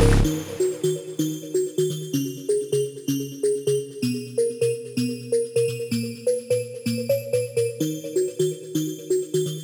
you